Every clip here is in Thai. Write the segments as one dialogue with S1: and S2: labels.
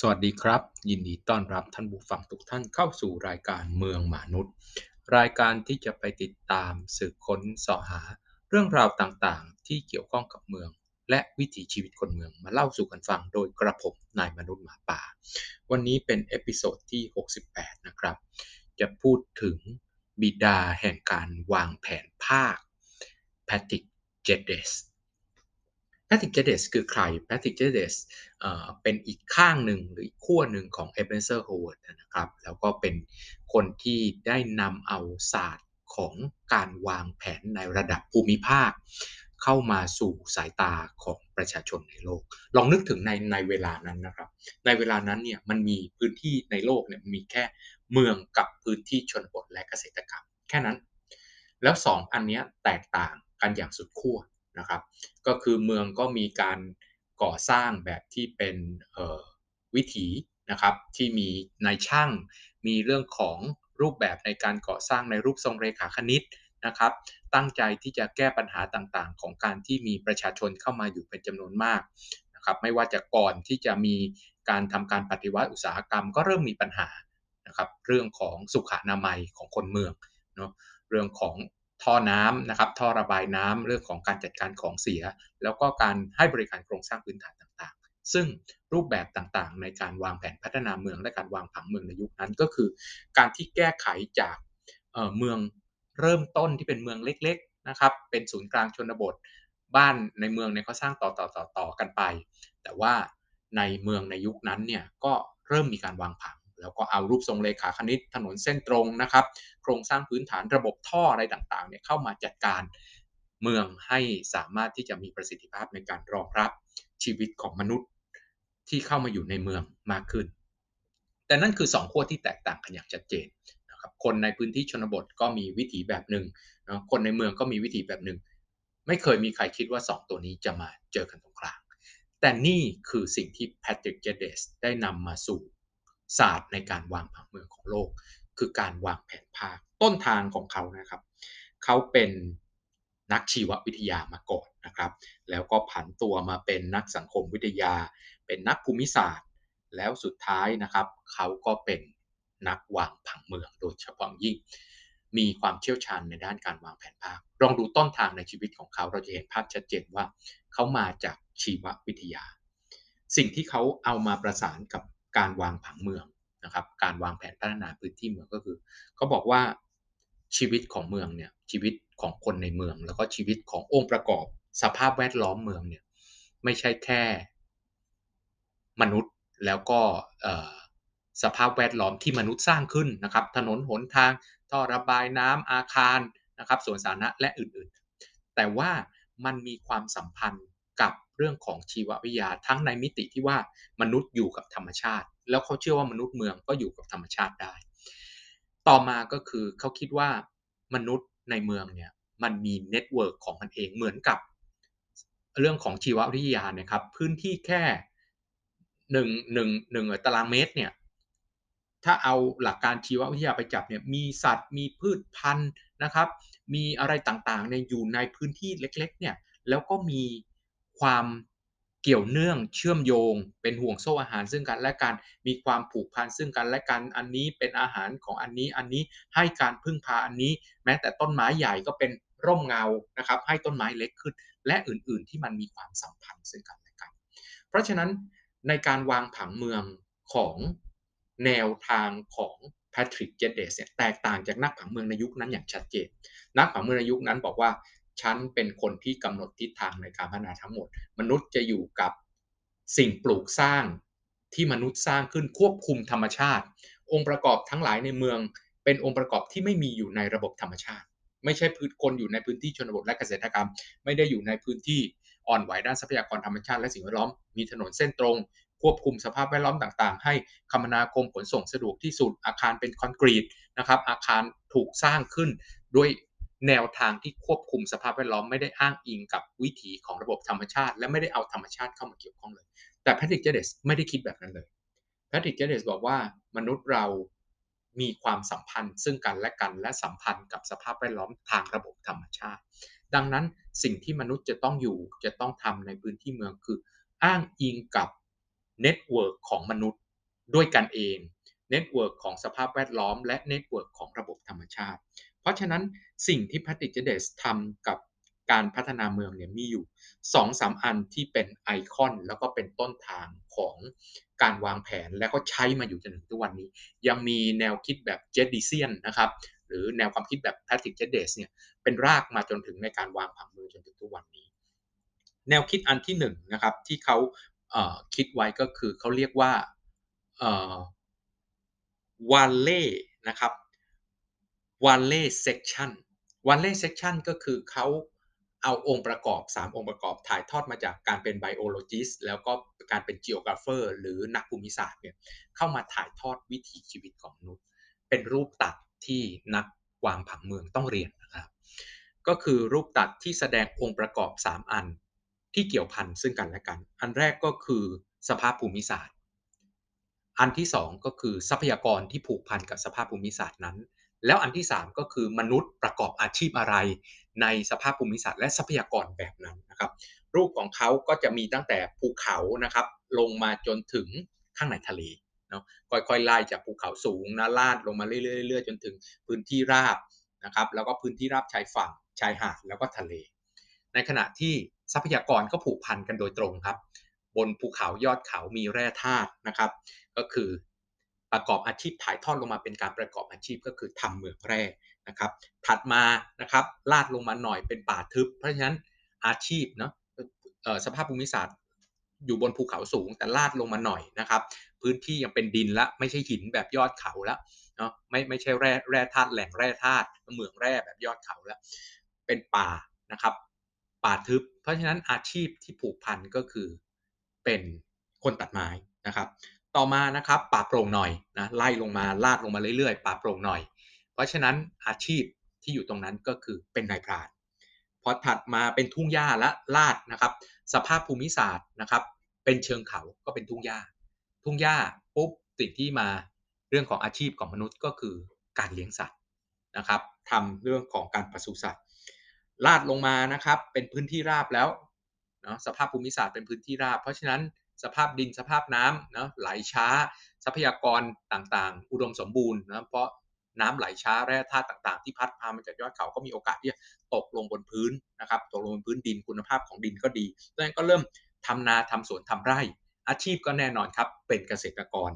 S1: สวัสดีครับ ยินดีต้อนรับท่านผู้ฟังทุกท่านเข้าสู่รายการเมืองมนุษย์ รายการที่จะไปติดตามสืบค้นเสาะหา เรื่องราวต่างๆ ที่เกี่ยวข้องกับเมือง และวิถีชีวิตคนเมืองมาเล่าสู่กันฟังโดยกระผมนายมนุษย์หมาป่า วันนี้เป็น episode ที่ 68 นะครับ จะพูดถึงบิดาแห่งการวางแผนภาค Patrick Geddes แพทริกเจเดสคือใครแพทริกเจเดสเป็นอีกข้างหนึ่งหรืออีกขั้วหนึ่งของเอเบนเซอร์โฮเวิร์ดนะครับ แล้วก็เป็นคนที่ได้นำเอาศาสตร์ของการวางแผนในระดับภูมิภาค เข้ามาสู่สายตาของประชาชนในโลก ลองนึกถึงในในเวลานั้นนะครับ ในเวลานั้นเนี่ยมันมีพื้นที่ในโลกเนี่ยมีแค่เมืองกับพื้นที่ชนบทและเกษตรกรรม แค่นั้น แล้วสองอันนี้แตกต่างกันอย่างสุดขั้ว นะครับ ก็คือเมืองก็มีการก่อสร้างแบบที่เป็นวิถีนะครับที่มีนายช่าง มีเรื่องของรูปแบบในการก่อสร้างในรูปทรงเรขาคณิตนะครับ ตั้งใจที่จะแก้ปัญหาต่างๆ ของการที่มีประชาชนเข้ามาอยู่เป็นจำนวนมากนะครับไม่ว่าจะก่อนที่จะมีการทำการปฏิวัติอุตสาหกรรม ก็เริ่มมีปัญหานะครับเรื่องของสุขอนามัยของคนเมืองเนาะเรื่องของ ท่อน้ำนะครับท่อระบายน้ำเรื่องของการจัดการของเสีย แล้วก็การให้บริการโครงสร้างพื้นฐานต่างๆ ซึ่งรูปแบบต่างๆ ในการวางแผนพัฒนาเมืองและการวางผังเมืองในยุคนั้น ก็คือ การที่แก้ไขจากเมืองเริ่มต้นที่เป็นเมืองเล็กๆนะครับเป็นศูนย์กลางชนบทบ้านในเมืองเนี่ยเขาสร้างต่อต่อต่อต่อกันไป แต่ว่าในเมืองในยุคนั้นเนี่ยก็เริ่มมีการวางผัง แล้วก็เอารูปทรงเลขาคณิต ถนนเส้นตรงนะครับ โครงสร้างพื้นฐานระบบท่ออะไรต่างๆเนี่ยเข้ามาจัดการเมืองให้สามารถที่จะมีประสิทธิภาพในการรองรับชีวิตของมนุษย์ที่เข้ามาอยู่ในเมืองมากขึ้น แต่นั่นคือ 2 ขั้วที่แตกต่างกันอย่างชัดเจนนะครับ คนในพื้นที่ชนบทก็มีวิถีแบบหนึ่งนะคนในเมืองก็มีวิถีแบบหนึ่ง ไม่เคยมีใครคิดว่า 2 ตัวนี้จะมาเจอกันตรงกลาง แต่นี่คือสิ่งที่แพทริกเจเดสได้นำมาสู่ ศาสตร์ในการวางผังเมืองของโลก คือการวางแผนภาคต้นทางของเขานะครับ เขาเป็นนักชีววิทยามาก่อนนะครับ แล้วก็ผันตัวมาเป็นนักสังคมวิทยา เป็นนักภูมิศาสตร์ แล้วสุดท้ายนะครับ เขาก็เป็นนักวางผังเมืองโดยเฉพาะยิ่ง มีความเชี่ยวชาญในด้านการวางแผนภาคลองดูต้นทางในชีวิตของเขา เราจะเห็นภาพชัดเจนว่า เขามาจากชีววิทยา สิ่งที่เขาเอามาประสานกับ การวางผังเมืองนะครับ การวางแผนพัฒนาพื้นที่เมืองก็คือเขาบอกว่าชีวิตของเมืองเนี่ยชีวิตของคนในเมือง แล้วก็ชีวิตขององค์ประกอบสภาพแวดล้อมเมืองเนี่ยไม่ใช่แค่มนุษย์แล้วก็สภาพแวดล้อมที่มนุษย์สร้างขึ้นนะครับ ถนนหนทางท่อระบายน้ำอาคารนะครับสวนสาธารณะและอื่นๆ แต่ว่ามันมีความสัมพันธ์กับ เรื่องของชีววิทยาทั้งในมิติที่ว่ามนุษย์อยู่กับธรรมชาติ แล้วเขาเชื่อว่ามนุษย์เมืองก็อยู่กับธรรมชาติได้ ต่อมาก็คือเขาคิดว่ามนุษย์ในเมืองเนี่ยมันมี network ของมันเองเหมือนกับเรื่องของชีววิทยานะครับ พื้นที่แค่หนึ่งหนึ่งหนึ่งตารางเมตรเนี่ยถ้าเอาหลักการชีววิทยาไปจับเนี่ยมีสัตว์มีพืชพันธุ์นะครับ มีอะไรต่างๆเนี่ยอยู่ในพื้นที่เล็กๆเนี่ยแล้วก็มี ความเกี่ยวเนื่องเชื่อมโยง เป็นห่วงโซ่อาหารซึ่งกันและกันมีความผูกพันซึ่งกันและกันอันนี้เป็นอาหารของอันนี้อันนี้ให้การพึ่งพาอันนี้ แม้แต่ต้นไม้ใหญ่ก็เป็นร่มเงานะครับ ให้ต้นไม้เล็กขึ้น และอื่นๆที่มันมีความสัมพันธ์ซึ่งกันและกัน เพราะฉะนั้นในการวางผังเมืองของแนวทางของแพทริกเจเดสเนี่ยแตกต่างจากนักผังเมืองในยุคนั้นอย่างชัดเจน นักผังเมืองในยุคนั้นบอกว่า ฉันเป็นคนที่กำหนดทิศทางในการพัฒนาทั้งหมด มนุษย์จะอยู่กับสิ่งปลูกสร้างที่มนุษย์สร้างขึ้นควบคุมธรรมชาติ องค์ประกอบทั้งหลายในเมือง เป็นองค์ประกอบที่ไม่มีอยู่ในระบบธรรมชาติ ไม่ใช่พื้นคนอยู่ในพื้นที่ชนบทและเกษตรกรรม ไม่ได้อยู่ในพื้นที่อ่อนไหวด้านทรัพยากรธรรมชาติและสิ่งแวดล้อมมีถนนเส้นตรง ควบคุมสภาพแวดล้อมต่างๆ ให้คมนาคมขนส่งสะดวกที่สุดอาคารเป็นคอนกรีตนะครับอาคารถูกสร้างขึ้นด้วย แนวทางที่ควบคุมสภาพแวดล้อมไม่ได้อ้างอิงกับวิถีของระบบธรรมชาติ และไม่ได้เอาธรรมชาติเข้ามาเกี่ยวข้องเลย แต่แพทริกเจเดสไม่ได้คิดแบบนั้นเลยแพทริกเจเดสบอกว่ามนุษย์เรามีความสัมพันธ์ ซึ่งกันและกันและสัมพันธ์กับสภาพแวดล้อมทางระบบธรรมชาติ ดังนั้นสิ่งที่มนุษย์จะต้องอยู่จะต้องทำในพื้นที่เมืองคือ อ้างอิงกับ network ของมนุษย์ด้วยกันเอง network ของสภาพแวดล้อม และ network ของระบบธรรมชาติ เพราะฉะนั้นสิ่งที่แพทริกเจเดสทำกับการพัฒนาเมืองเนี่ยมีอยู่2อสาอันที่เป็นไอคอน แล้วก็เป็นต้นทางของการวางแผนแล้วก็ใช้มาอยู่จนถึงทุกวันนี้ ยังมีแนวคิดแบบ Geddesian นะครับหรือแนวความคิดแบบแพทริกเจเดสเนี่ยเป็นรากมาจนถึงในการวางผังเมืองจนถึงทุกวันนี้ แนวคิดอันที่1นะครับที่เขาคิดไว้ก็คือเขาเรียกว่า valley นะครับ valley section valley section ก็คือเขาเอาองค์ประกอบ 3 องค์ประกอบถ่ายทอดมาจากการเป็น biologist แล้วก็การเป็น geographer หรือนักภูมิศาสตร์เนี่ยเข้ามาถ่ายทอดวิถีชีวิตของมนุษย์เป็นรูปตัดที่นักวางผังเมืองต้องเรียนนะครับ ก็คือรูปตัดที่แสดงองค์ประกอบ 3 อันที่เกี่ยวพันซึ่งกันและกัน อันแรกก็คือสภาพภูมิศาสตร์ อันที่ 2 ก็คือทรัพยากรที่ผูกพันกับสภาพภูมิศาสตร์นั้น แล้วอันที่ 3 ก็คือมนุษย์ประกอบอาชีพอะไร ในสภาพภูมิศาสตร์และทรัพยากรแบบนั้นนะครับ รูปของเขาก็จะมีตั้งแต่ภูเขานะครับลงมาจนถึงข้างในทะเลเนาะค่อยๆไล่จากภูเขาสูงนะลาดลงมาเรื่อยๆจนถึงพื้นที่ราบนะครับแล้วก็พื้นที่ราบชายฝั่งชายหาดแล้วก็ทะเล ในขณะที่ทรัพยากรก็ผูกพันกันโดยตรงครับ บนภูเขายอดเขามีแร่ธาตุนะครับ ก็คือ ประกอบอาชีพถ่ายทอดลงมาเป็นการประกอบอาชีพก็คือทำเหมืองแร่นะครับ ถัดมานะครับลาดลงมาหน่อยเป็นป่าทึบ เพราะฉะนั้นอาชีพเนาะสภาพภูมิศาสตร์อยู่บนภูเขาสูง แต่ลาดลงมาหน่อยนะครับ พื้นที่ยังเป็นดินละไม่ใช่หินแบบยอดเขาล้วเนาะไม่ไม่ใช่แร่แร่ธาตุแหล่งแร่ธาตุเหมืองแร่แบบยอดเขาแล้วเป็นป่านะครับ ป่าทึบ เพราะฉะนั้นอาชีพที่ผูกพันก็คือเป็นคนตัดไม้นะครับ ต่อมานะครับป่าโปร่งหน่อยนะไล่ลงมาลาดลงมาเรื่อยๆป่าโปร่งหน่อย เพราะฉะนั้นอาชีพที่อยู่ตรงนั้นก็คือเป็นนายพรานพอถัดมาเป็นทุ่งหญ้าและลาดนะครับ สภาพภูมิศาสตร์นะครับ เป็นเชิงเขาก็เป็นทุ่งหญ้า ทุ่งหญ้าปุ๊บสิ่งที่มาเรื่องของอาชีพของมนุษย์ก็คือการเลี้ยงสัตว์นะครับทำเรื่องของการปศุสัตว์ ลาดลงมานะครับเป็นพื้นที่ราบแล้วเนาะสภาพภูมิศาสตร์เป็นพื้นที่ราบ เพราะฉะนั้น สภาพดินสภาพน้ำเนาะไหลช้า ทรัพยากรต่างๆ อุดมสมบูรณ์นะเพราะน้ำไหลช้าแร่ธาตุต่างๆ ที่พัดพามาจากยอดเขาก็มีโอกาสที่จะตกลงบนพื้นนะครับตกลงบนพื้นดินคุณภาพของดินก็ดีดังนั้นก็เริ่มทำนาทำสวนทำไร่ อาชีพก็แน่นอนครับ เป็นเกษตรกร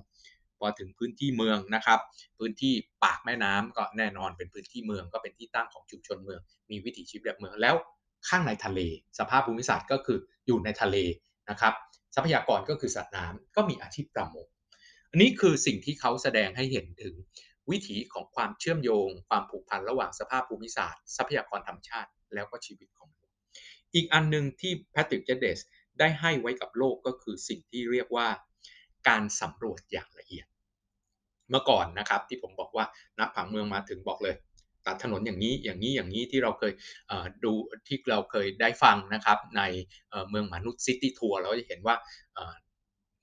S1: พอถึงพื้นที่เมืองนะครับ พื้นที่ปากแม่น้ำก็แน่นอนเป็นพื้นที่เมืองก็เป็นที่ตั้งของชุมชนเมือง มีวิถีชีวิตแบบเมืองแล้วข้างในทะเล สภาพภูมิศาสตร์ก็คืออยู่ในทะเล นะครับทรัพยากรก็คือสัตว์น้ำก็มีอาชีพประมงอันนี้คือสิ่งที่เขาแสดงให้เห็นถึงวิถีของความเชื่อมโยง ความผูกพันระหว่างสภาพภูมิศาสตร์ ทรัพยากรธรรมชาติ แล้วก็ชีวิตของมนุษย์อีกอันหนึ่งที่แพทริกเจเดสได้ให้ไว้กับโลกก็คือสิ่งที่เรียกว่าการสำรวจอย่างละเอียด เมื่อก่อนนะครับที่ผมบอกว่านักผังเมืองมาถึงบอกเลย ตัดถนนอย่างนี้อย่างนี้อย่างนี้ที่เราเคยดูที่เราเคยได้ฟังนะครับในเมืองมนุษย์ซิตี้ทัวร์เราจะเห็นว่า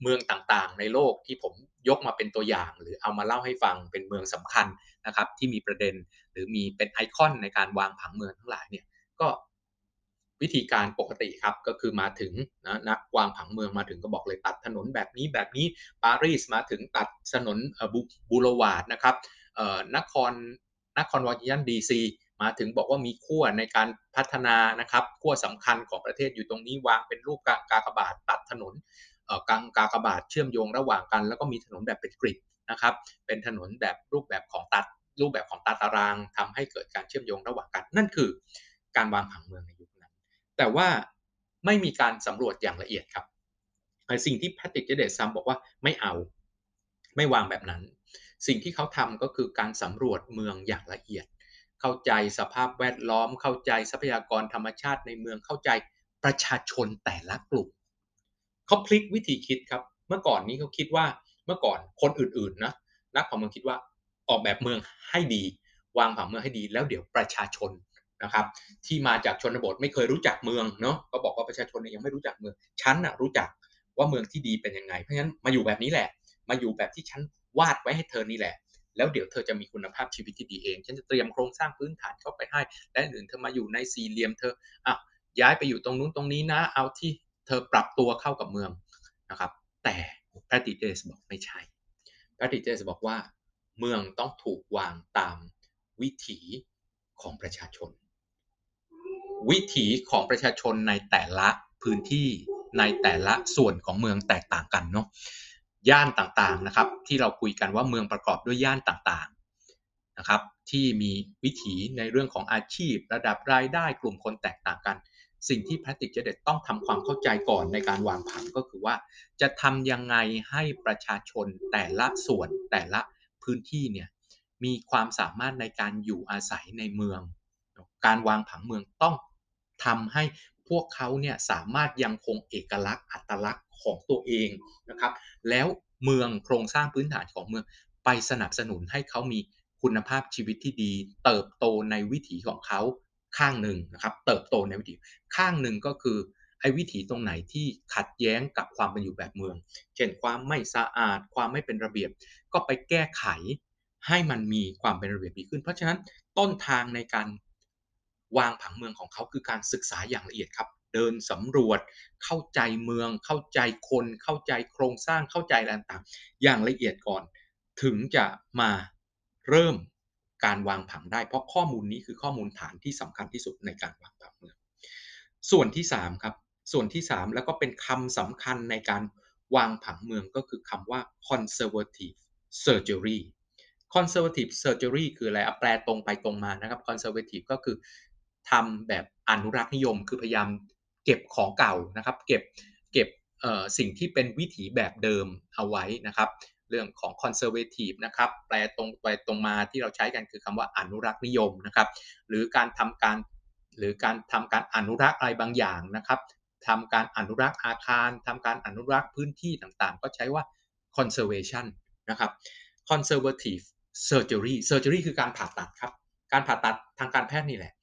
S1: เมืองต่างๆ ในโลกที่ผมยกมาเป็นตัวอย่าง หรือเอามาเล่าให้ฟังเป็นเมืองสำคัญนะครับที่มีประเด็นหรือมีเป็นไอคอนในการวางผังเมืองทั้งหลายเนี่ยก็วิธีการปกติครับก็คือมาถึงนะนักวางผังเมืองมาถึงก็บอกเลยตัดถนนแบบนี้แบบนี้ปารีสมาถึงตัดถนนบูโรวาดนะครับนคร นครวอชิงตันดีซีมาถึงบอกว่ามีขั้วในการพัฒนานะครับขั้วสำคัญของประเทศอยู่ตรงนี้วางเป็นรูปกากากบาทตัดถนนกางกากบาทเชื่อมโยงระหว่างกัน แล้วก็มีถนนแบบเป็นกริดนะครับเป็นถนนแบบรูปแบบของตัดรูปแบบของตาตารางทำให้เกิดการเชื่อมโยงระหว่างกัน นั่นคือการวางผังเมืองในยุคนั้น แต่ว่าไม่มีการสำรวจอย่างละเอียดครับ สิ่งที่แพทริกเจเดซัมบอกว่าไม่เอา ไม่วางแบบนั้น สิ่งที่เขาทำก็คือการสำรวจเมืองอย่างละเอียด เข้าใจสภาพแวดล้อม เข้าใจทรัพยากรธรรมชาติในเมืองเข้าใจประชาชนแต่ละกลุ่มเขาพลิกวิธีคิดครับ เมื่อก่อนนี้เขาคิดว่าเมื่อก่อนคนอื่นๆนะนักผังเมืองคิดว่าออกแบบเมืองให้ดี วางผังเมืองให้ดี แล้วเดี๋ยวประชาชนนะครับที่มาจากชนบทไม่เคยรู้จักเมืองเนาะก็บอกว่าประชาชนยังไม่รู้จักเมืองฉันนะรู้จักว่าเมืองที่ดีเป็นยังไง เพราะฉะนั้นมาอยู่แบบนี้แหละ มาอยู่แบบที่ฉัน วาดไว้ให้เธอนี่แหละ แล้วเดี๋ยวเธอจะมีคุณภาพชีวิตที่ดีเอง ฉันจะเตรียมโครงสร้างพื้นฐานเข้าไปให้ และอื่นเธอมาอยู่ในสี่เหลี่ยมเธออะย้ายไปอยู่ตรงนู้นตรงนี้นะ เอาที่เธอปรับตัวเข้ากับเมืองนะครับ แต่พระติเดสบอกไม่ใช่แพทริเจสบอกว่า เมืองต้องถูกวางตามวิถีของประชาชน วิถีของประชาชนในแต่ละพื้นที่ในแต่ละส่วนของเมืองแตกต่างกันเนาะ ย่านต่างๆนะครับ ที่เราคุยกันว่าเมืองประกอบด้วยย่านต่างๆนะครับ ที่มีวิถีในเรื่องของอาชีพ ระดับรายได้กลุ่มคนแตกต่างกัน สิ่งที่แพทริกเจเดตต้องทำความเข้าใจก่อนในการวางผังก็คือว่า จะทำยังไงให้ประชาชนแต่ละส่วนแต่ละพื้นที่เนี่ยมีความสามารถในการอยู่อาศัยในเมือง การวางผังเมืองต้องทำให้พวกเขาเนี่ยสามารถยังคงเอกลักษณ์อัตลักษณ์ ของตัวเองนะครับ แล้วเมืองโครงสร้างพื้นฐานของเมืองไปสนับสนุนให้เขามีคุณภาพชีวิตที่ดี เติบโตในวิถีของเขาข้างหนึ่งนะครับ เติบโตในวิถีข้างหนึ่งก็คือไอ้วิถีตรงไหนที่ขัดแย้งกับความเป็นอยู่แบบเมือง เช่นความไม่สะอาด ความไม่เป็นระเบียบ ก็ไปแก้ไขให้มันมีความเป็นระเบียบดีขึ้น เพราะฉะนั้นต้นทางในการวางผังเมืองของเขาคือการศึกษาอย่างละเอียดครับ เดินสำรวจ เข้าใจเมือง เข้าใจคน เข้าใจโครงสร้างเข้าใจอะไรต่างๆอย่างละเอียดก่อน ถึงจะมาเริ่มการวางผังได้ เพราะข้อมูลนี้คือข้อมูลฐานที่สำคัญที่สุดในการวางผังเมืองส่วนที่ 3 ครับ ส่วนที่ 3 แล้วก็เป็นคำสำคัญในการวางผังเมืองก็คือคำว่า conservative surgery conservative surgery คืออะไรแปลตรงไปตรงมานะครับ conservative ก็คือทำแบบอนุรักษ์นิยม คือพยายาม เก็บของเก่านะครับ เก็บเก็บสิ่งที่เป็นวิถีแบบเดิมเอาไว้นะครับ เรื่องของ conservative นะครับ แปลตรงไปตรงมาที่เราใช้กันคือคำว่าอนุรักษ์นิยมนะครับ หรือการทำการหรือการทำการอนุรักษ์อะไรบางอย่างนะครับทำการอนุรักษ์อาคารทำการอนุรักษ์พื้นที่ต่างๆ ก็ใช้ว่า conservation นะครับ conservative surgery surgery คือการผ่าตัดครับ การผ่าตัดทางการแพทย์นี่แหละ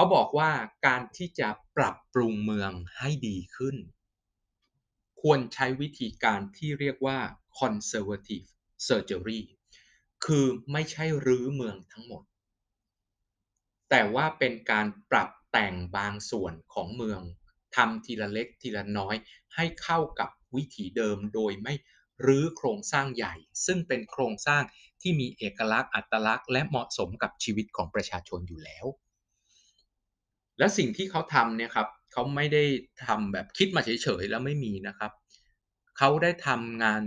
S1: เขาบอกว่าการที่จะปรับปรุงเมืองให้ดีขึ้น ควรใช้วิธีการที่เรียกว่า conservative surgery คือไม่ใช่รื้อเมืองทั้งหมด แต่ว่าเป็นการปรับแต่งบางส่วนของเมืองทำทีละเล็กทีละน้อย ให้เข้ากับวิถีเดิมโดยไม่รื้อโครงสร้างใหญ่ ซึ่งเป็นโครงสร้างที่มีเอกลักษณ์อัตลักษณ์ และเหมาะสมกับชีวิตของประชาชนอยู่แล้ว และสิ่งที่เขาทำเนี่ยครับเขาไม่ได้ทำแบบคิดมาเฉยๆแล้วไม่มีนะครับเขาได้ทำงาน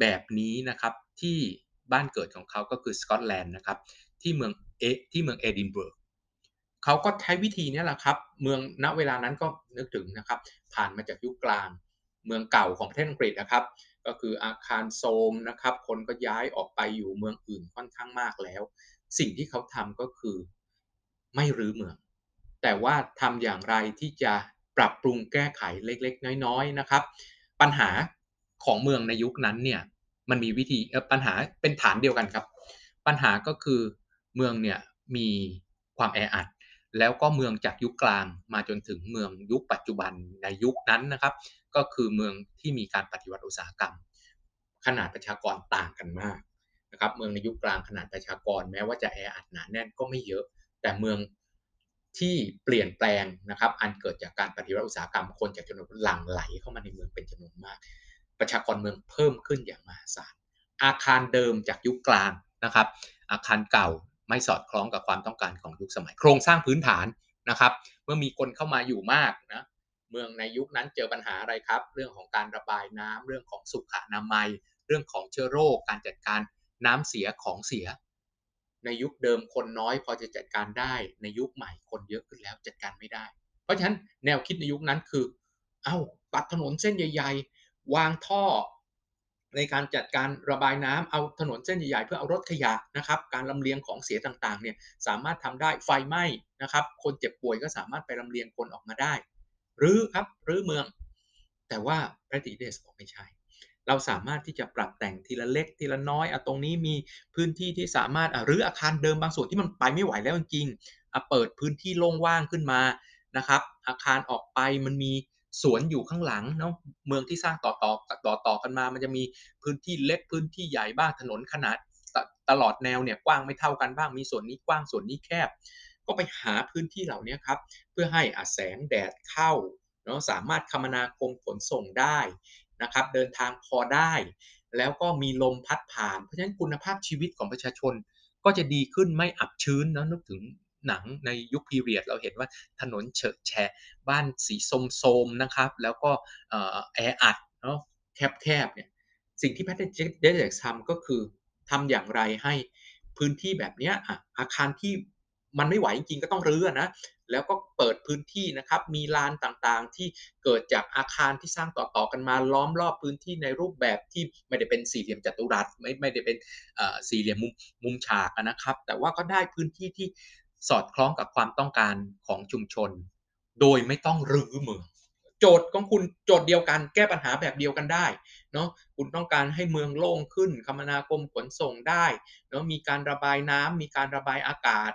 S1: แบบนี้นะครับที่บ้านเกิดของเขาก็คือสกอตแลนด์นะครับที่เมืองเอที่เมืองเอดินเบิร์กเขาก็ใช้วิธีนี้แหละครับเมืองณเวลานั้นก็นึกถึงนะครับผ่านมาจากยุคกลาง เมืองเก่าของประเทศอังกฤษนะครับ ก็คืออาคารโซมนะครับ คนก็ย้ายออกไปอยู่เมืองอื่นค่อนข้างมากแล้ว สิ่งที่เขาทำก็คือไม่รื้อเมือง แต่ว่าทำอย่างไรที่จะปรับปรุงแก้ไขเล็กๆ น้อยๆนะครับ ปัญหาของเมืองในยุคนั้นเนี่ยมันมีวิธีปัญหาเป็นฐานเดียวกันครับ ปัญหาก็คือเมืองเนี่ยมีความแออัด แล้วก็เมืองจากยุคกลางมาจนถึงเมืองยุคปัจจุบันในยุคนั้นนะครับ ก็คือเมืองที่มีการปฏิวัติอุตสาหกรรม ขนาดประชากรต่างกันมากนะครับ เมืองในยุคกลางขนาดประชากร แม้ว่าจะแออัดหนาแน่นก็ไม่เยอะ แต่เมือง ที่เปลี่ยนแปลงนะครับ อันเกิดจากการปฏิวัติอุตสาหกรรมคนจากจำนวนหลั่งไหลเข้ามาในเมืองเป็นจำนวนมาก ประชากรเมืองเพิ่มขึ้นอย่างมหาศาลอาคารเดิมจากยุคกลางนะครับ อาคารเก่าไม่สอดคล้องกับความต้องการของยุคสมัย โครงสร้างพื้นฐานนะครับ เมื่อมีคนเข้ามาอยู่มากนะเมืองในยุคนั้นเจอปัญหาอะไรครับ เรื่องของการระบายน้ำเรื่องของสุขอนามัย เรื่องของเชื้อโรค การจัดการน้ำเสียของเสีย ในยุคเดิมคนน้อยพอจะจัดการได้ในยุคใหม่คนเยอะขึ้นแล้วจัดการไม่ได้ เพราะฉะนั้นแนวคิดในยุคนั้นคือ เอา้าตัดถนนเส้นใหญ่ ๆ วางท่อ ในการจัดการระบายน้ำเอาถนนเส้นใหญ่ๆเพื่อเอารถขยะนะครับ การลำเลียงของเสียต่างๆเนี่ยสามารถทำได้ไฟไหม้นะครับ คนเจ็บป่วยก็สามารถไปลำเลียงคนออกมาได้ หรือครับหรือเมือง แต่ว่าพระติเดสบอกไม่ใช่ เราสามารถที่จะปรับแต่งทีละเล็กทีละน้อยอะตรงนี้มีพื้นที่ที่สามารถหรืออาคารเดิมบางส่วนที่มันไปไม่ไหวแล้วจริงๆเปิดพื้นที่โล่งว่างขึ้นมานะครับ อาคารออกไปมันมีสวนอยู่ข้างหลังเนาะเมืองที่สร้างต่อต่อต่อต่อกันมา มันจะมีพื้นที่เล็กพื้นที่ใหญ่บ้างถนนขนาดตตลอดแนวเนี่ยกว้างไม่เท่ากันบ้างมีส่วนนี้กว้างส่วนนี้แคบ ก็ไปหาพื้นที่เหล่านี้ครับ เพื่อให้อาแสงแดดเข้าเนาะสามารถคมนาคมขนส่งได้ นะครับเดินทางพอได้ แล้วก็มีลมพัดผ่าน เพราะฉะนั้นคุณภาพชีวิตของประชาชนก็จะดีขึ้นไม่อับชื้นนะนึกถึงหนังในยุคพีเรียดเราเห็นว่าถนนเฉอะแฉะบ้านสีโทมนะครับ แล้วก็แออัดเนาะแคบๆเนี่ยสิ่งที่แพทย์เดเล็กทำก็คือทำอย่างไรให้พื้นที่แบบนี้อาคารที่ มันไม่ไหวจริงๆก็ต้องรื้อนะแล้วก็เปิดพื้นที่นะครับมีลานต่างๆ ที่เกิดจากอาคารที่สร้างต่อๆกันมาล้อมรอบพื้นที่ในรูปแบบที่ไม่ได้เป็นสี่เหลี่ยมจัตุรัสไม่ไม่ได้เป็นสี่เหลี่ยมมุมมุมฉากนะครับ แต่ว่าก็ได้พื้นที่ที่สอดคล้องกับความต้องการของชุมชน โดยไม่ต้องรื้อเมืองโจทย์ของคุณโจทย์เดียวกันแก้ปัญหาแบบเดียวกันได้เนาะคุณต้องการให้เมืองโล่งขึ้น คมนาคมขนส่งได้เนาะมีการระบายน้ำมีการระบายอากาศ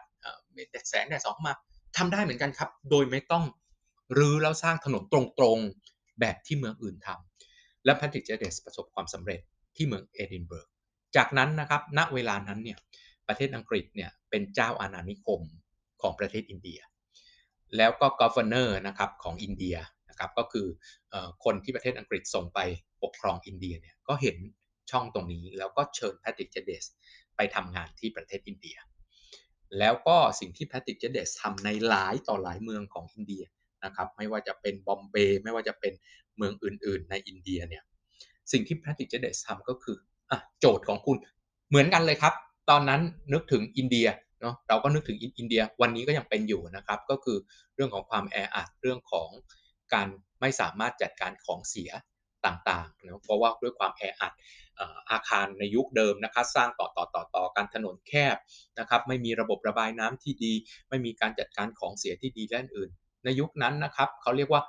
S1: แดดแสงแดดสองเข้ามาทำได้เหมือนกันครับ โดยไม่ต้องรื้อแล้วสร้างถนนตรงๆแบบที่เมืองอื่นทำและแพทริกเจเดสประสบความสำเร็จที่เมืองเอดินเบิร์กจากนั้นนะครับณเวลานั้นเนี่ยประเทศอังกฤษเนี่ยเป็นเจ้าอาณานิคมของประเทศอินเดีย แล้วก็ governor นะครับของอินเดียนะครับก็คือคนที่ประเทศอังกฤษส่งไปปกครองอินเดียเนี่ยก็เห็นช่องตรงนี้แล้วก็เชิญแพทริกเจเดสไปทำงานที่ประเทศอินเดีย แล้วก็สิ่งที่แพทริกเจเดสทำในหลายต่อหลายเมืองของอินเดียนะครับไม่ว่าจะเป็นบอมเบย์ไม่ว่าจะเป็นเมืองอื่น ๆ ในอินเดียเนี่ยสิ่งที่แพทริกเจเดสทำก็คือเอาโจทย์ของคุณเหมือนกันเลยครับ ตอนนั้นนึกถึงอินเดียเนาะเราก็นึกถึงอินเดียวันนี้ก็ยังเป็นอยู่นะครับ ก็คือเรื่องของความแออัดเรื่องของการไม่สามารถจัดการของเสีย ต่างๆนะเพราะว่าด้วยความแออัดอาคารในยุคเดิมนะครับสร้างต่อต่อต่อต่อการถนนแคบนะครับไม่มีระบบระบายน้ำที่ดี ไม่มีการจัดการของเสียที่ดีและอื่น ในยุคนั้นนะครับเขาเรียกว่า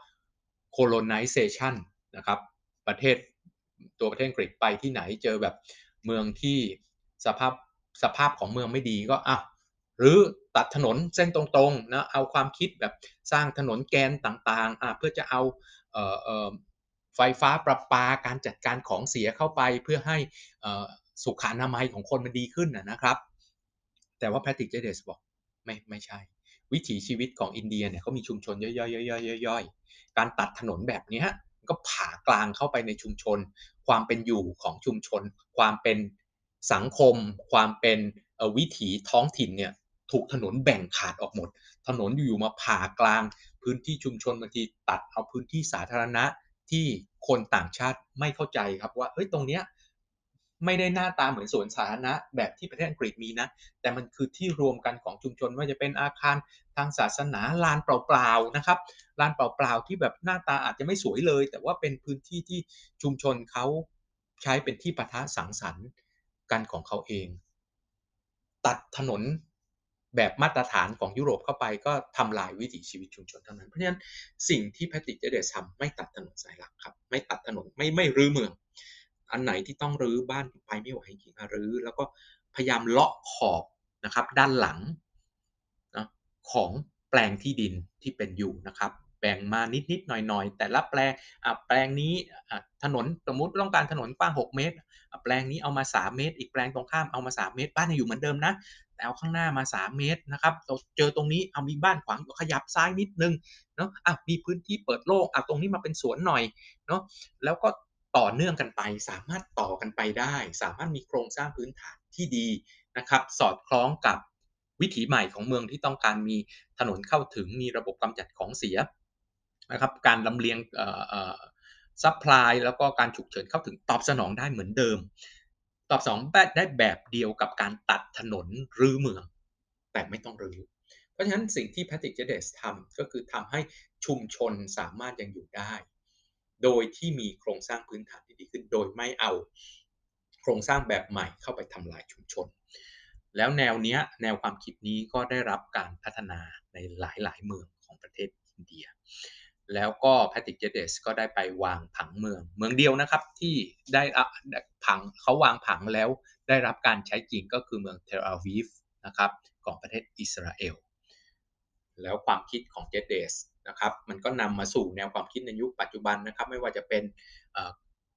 S1: colonization นะครับประเทศตัวประเทศอังกฤษไปที่ไหนเจอแบบเมืองที่สภาพสภาพของเมืองไม่ดีก็อะหรือตัดถนนเส้นตรงๆนะเอาความคิดแบบสร้างถนนแกนต่างๆอะเพื่อจะเอาเออเอ่อ ไฟฟ้าประปาการจัดการของเสียเข้าไปเพื่อให้สุขอนามัยของคนมันดีขึ้นนะครับ แต่ว่าแพทริกเจเดสบอกไม่ไม่ใช่ วิถีชีวิตของอินเดียเนี่ยเขามีชุมชนย่อยๆๆๆการตัดถนนแบบนี้ก็ผ่ากลางเข้าไปในชุมชน ความเป็นอยู่ของชุมชน ความเป็นสังคม ความเป็นวิถีท้องถิ่นเนี่ยถูกถนนแบ่งขาดออกหมด ถนนอยู่มาผ่ากลาง พื้นที่ชุมชนบางทีตัดเอาพื้นที่สาธารณะ ที่คนต่างชาติไม่เข้าใจครับว่าเฮ้ยตรงเนี้ยไม่ได้หน้าตาเหมือนสวนสาธารณะแบบที่ประเทศอังกฤษมีนะ แต่มันคือที่รวมกันของชุมชนว่าจะเป็นอาคารทางศาสนาลานเปล่าๆนะครับลานเปล่าๆที่แบบหน้าตาอาจจะไม่สวยเลย แต่ว่าเป็นพื้นที่ที่ชุมชนเขาใช้เป็นที่ปะทะสังสรรค์กันของเขาเอง ตัดถนน แบบมาตรฐานของยุโรปเข้าไปก็ทำลายวิถีชีวิตชุมชนเท่านั้น เพราะฉะนั้นสิ่งที่แพทริกเจเดสทำไม่ตัดถนนสายหลักครับ ไม่ตัดถนนไม่ไม่รื้อเมือง อันไหนที่ต้องรื้อบ้านไปไม่ไหวจริงรื้อแล้วก็พยายามเลาะขอบนะครับ ด้านหลังนะของแปลงที่ดินที่เป็นอยู่นะครับแบ่งมานิดๆหน่อยๆ แต่ละแปลงแปลงนี้ถนนสมมติต้องการถนนกว้าง 6 เมตร แปลงนี้เอามา 3 เมตร อีกแปลงตรงข้ามเอามา 3 เมตร บ้านยังอยู่เหมือนเดิมนะ เอาข้างหน้ามา 3 เมตรนะครับเราเจอตรงนี้เอามีบ้านขวางขยับซ้ายนิดนึงเนาะอะมีพื้นที่เปิดโล่งอะตรงนี้มาเป็นสวนหน่อยเนาะแล้วก็ต่อเนื่องกันไป สามารถต่อกันไปได้ สามารถมีโครงสร้างพื้นฐานที่ดีนะครับ สอดคล้องกับวิถีใหม่ของเมืองที่ต้องการมีถนนเข้าถึงมีระบบกำจัดของเสียนะครับการลำเลียง supply แล้วก็การฉุกเฉินเข้าถึงตอบสนองได้เหมือนเดิม ตอบสนองได้แบบเดียวกับการตัดถนนรื้อเมือง แต่ไม่ต้องรื้อเพราะฉะนั้นสิ่งที่แพทริกเจเดสทำก็คือทำให้ชุมชนสามารถยังอยู่ได้ โดยที่มีโครงสร้างพื้นฐานที่ดีขึ้น โดยไม่เอาโครงสร้างแบบใหม่เข้าไปทำลายชุมชน แล้วแนวเนี้ยแนวความคิดนี้ก็ได้รับการพัฒนาในหลายๆ เมืองของประเทศอินเดีย แล้วก็แพทริกเจเดสก็ได้ไปวางผังเมือง เมืองเดียวนะครับที่ได้ผังเขาวางผังแล้วได้รับการใช้จริงก็คือเมืองเทลอาวีฟนะครับของประเทศอิสราเอล แล้วความคิดของเจเดสนะครับมันก็นำมาสู่แนวความคิดในยุคปัจจุบันนะครับไม่ว่าจะเป็น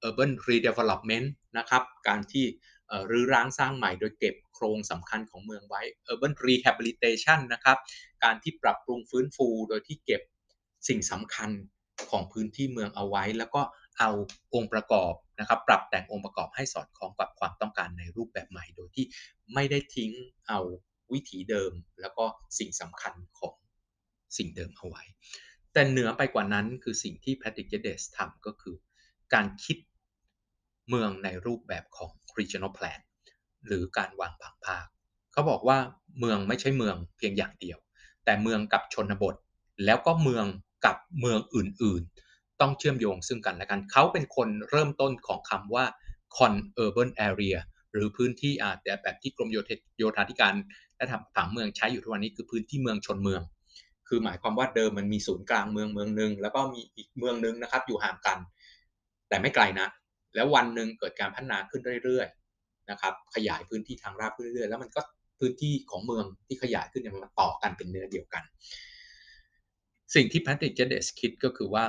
S1: urban redevelopment นะครับการที่รื้อร้างสร้างใหม่โดยเก็บโครงสำคัญของเมืองไว้ urban rehabilitation นะครับการที่ปรับปรุงฟื้นฟูโดยที่เก็บ สิ่งสำคัญของพื้นที่เมืองเอาไว้ แล้วก็เอาองค์ประกอบนะครับ ปรับแต่งองค์ประกอบให้สอดคล้องกับความต้องการในรูปแบบใหม่ โดยที่ไม่ได้ทิ้งเอาวิถีเดิม แล้วก็สิ่งสำคัญของสิ่งเดิมเอาไว้ แต่เหนือไปกว่านั้นคือสิ่งที่แพทริกเจเดสทำก็คือ การคิดเมืองในรูปแบบของ regional plan หรือการวางผังภาค เขาบอกว่าเมืองไม่ใช่เมืองเพียงอย่างเดียว แต่เมืองกับชนบท แล้วก็เมือง กับเมืองอื่นๆ ต้องเชื่อมโยงซึ่งกันและกัน เขาเป็นคนเริ่มต้นของคำว่า con urban area หรือพื้นที่อาจจะแบบที่กรมโยธาธิการและทำผังเมืองใช้อยู่ทุกวันนี้คือพื้นที่เมืองชนเมือง คือหมายความว่าเดิมมันมีศูนย์กลางเมืองเมืองหนึ่งแล้วก็มีอีกเมืองหนึ่งนะครับ อยู่ห่างกัน แต่ไม่ไกลนะแล้ววันหนึ่งเกิดการพัฒนาขึ้นเรื่อยๆนะครับ ขยายพื้นที่ทางราบขึ้นเรื่อยๆแล้วมันก็พื้นที่ของเมืองที่ขยายขึ้นเนี่ยมันต่อกันเป็นเนื้อเดียวกัน สิ่งที่แพทริกเจเดสคิดก็คือว่า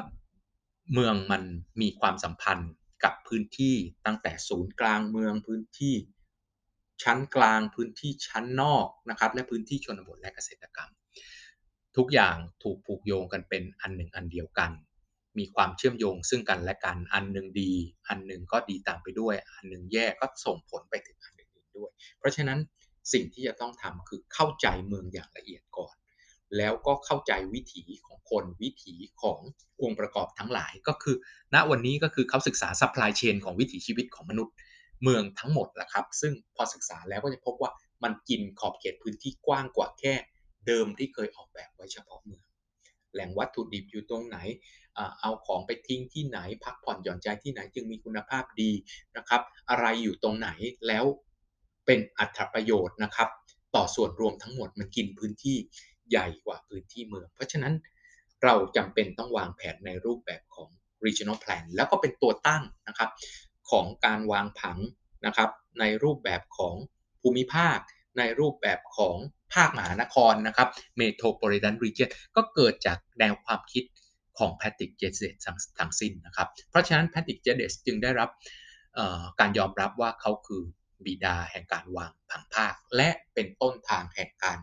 S1: เมืองมันมีความสัมพันธ์กับพื้นที่ตั้งแต่ศูนย์กลางเมืองพื้นที่ชั้นกลางพื้นที่ชั้นนอกนะครับและพื้นที่ชนบทและเกษตรกรรม ทุกอย่างถูกผูกโยงกันเป็นอันหนึ่งอันเดียวกัน มีความเชื่อมโยงซึ่งกันและกันอันหนึ่งดี อันหนึ่งก็ดีตามไปด้วย อันหนึ่งแย่ก็ส่งผลไปถึงอันอื่นด้วย เพราะฉะนั้นสิ่งที่จะต้องทำคือเข้าใจเมืองอย่างละเอียดก่อน แล้วก็เข้าใจวิถีของคนวิถีขององค์ประกอบทั้งหลาย ก็คือ ณวันนี้ก็คือเขาศึกษา supply chain ของวิถีชีวิตของมนุษย์เมืองทั้งหมดละครับ ซึ่งพอศึกษาแล้วก็จะพบว่ามันกินขอบเขตพื้นที่กว้างกว่าแค่เดิมที่เคยออกแบบไว้เฉพาะเมือง แหล่งวัตถุดิบอยู่ตรงไหน เอาของไปทิ้งที่ไหน พักผ่อนหย่อนใจที่ไหนจึงมีคุณภาพดีนะครับ อะไรอยู่ตรงไหนแล้วเป็นอัตประโยชน์นะครับ ต่อส่วนรวมทั้งหมดมันกินพื้นที่ ใหญ่กว่าพื้นที่เมือง เพราะฉะนั้นเราจำเป็นต้องวางแผนในรูปแบบของ regional plan แล้วก็เป็นตัวตั้งนะครับของการวางผังนะครับในรูปแบบของภูมิภาค ในรูปแบบของภาคมหานครนะครับ metropolitan region ก็เกิดจากแนวความคิดของแพทริกเจเดสทั้งสิ้นนะครับ เพราะฉะนั้นแพทริกเจเดสจึงได้รับการยอมรับว่าเขาคือบิดาแห่งการวางผังภาค และเป็นต้นทางแห่งการ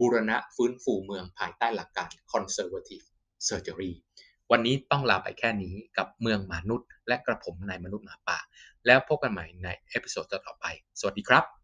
S1: บูรณะฟื้นฟูเมืองภายใต้หลักการ conservative surgery วันนี้ต้องลาไปแค่นี้กับเมืองมนุษย์ และกระผมนายมนุษย์หมาป่า แล้วพบกันใหม่ใน episode ต่อไป สวัสดีครับ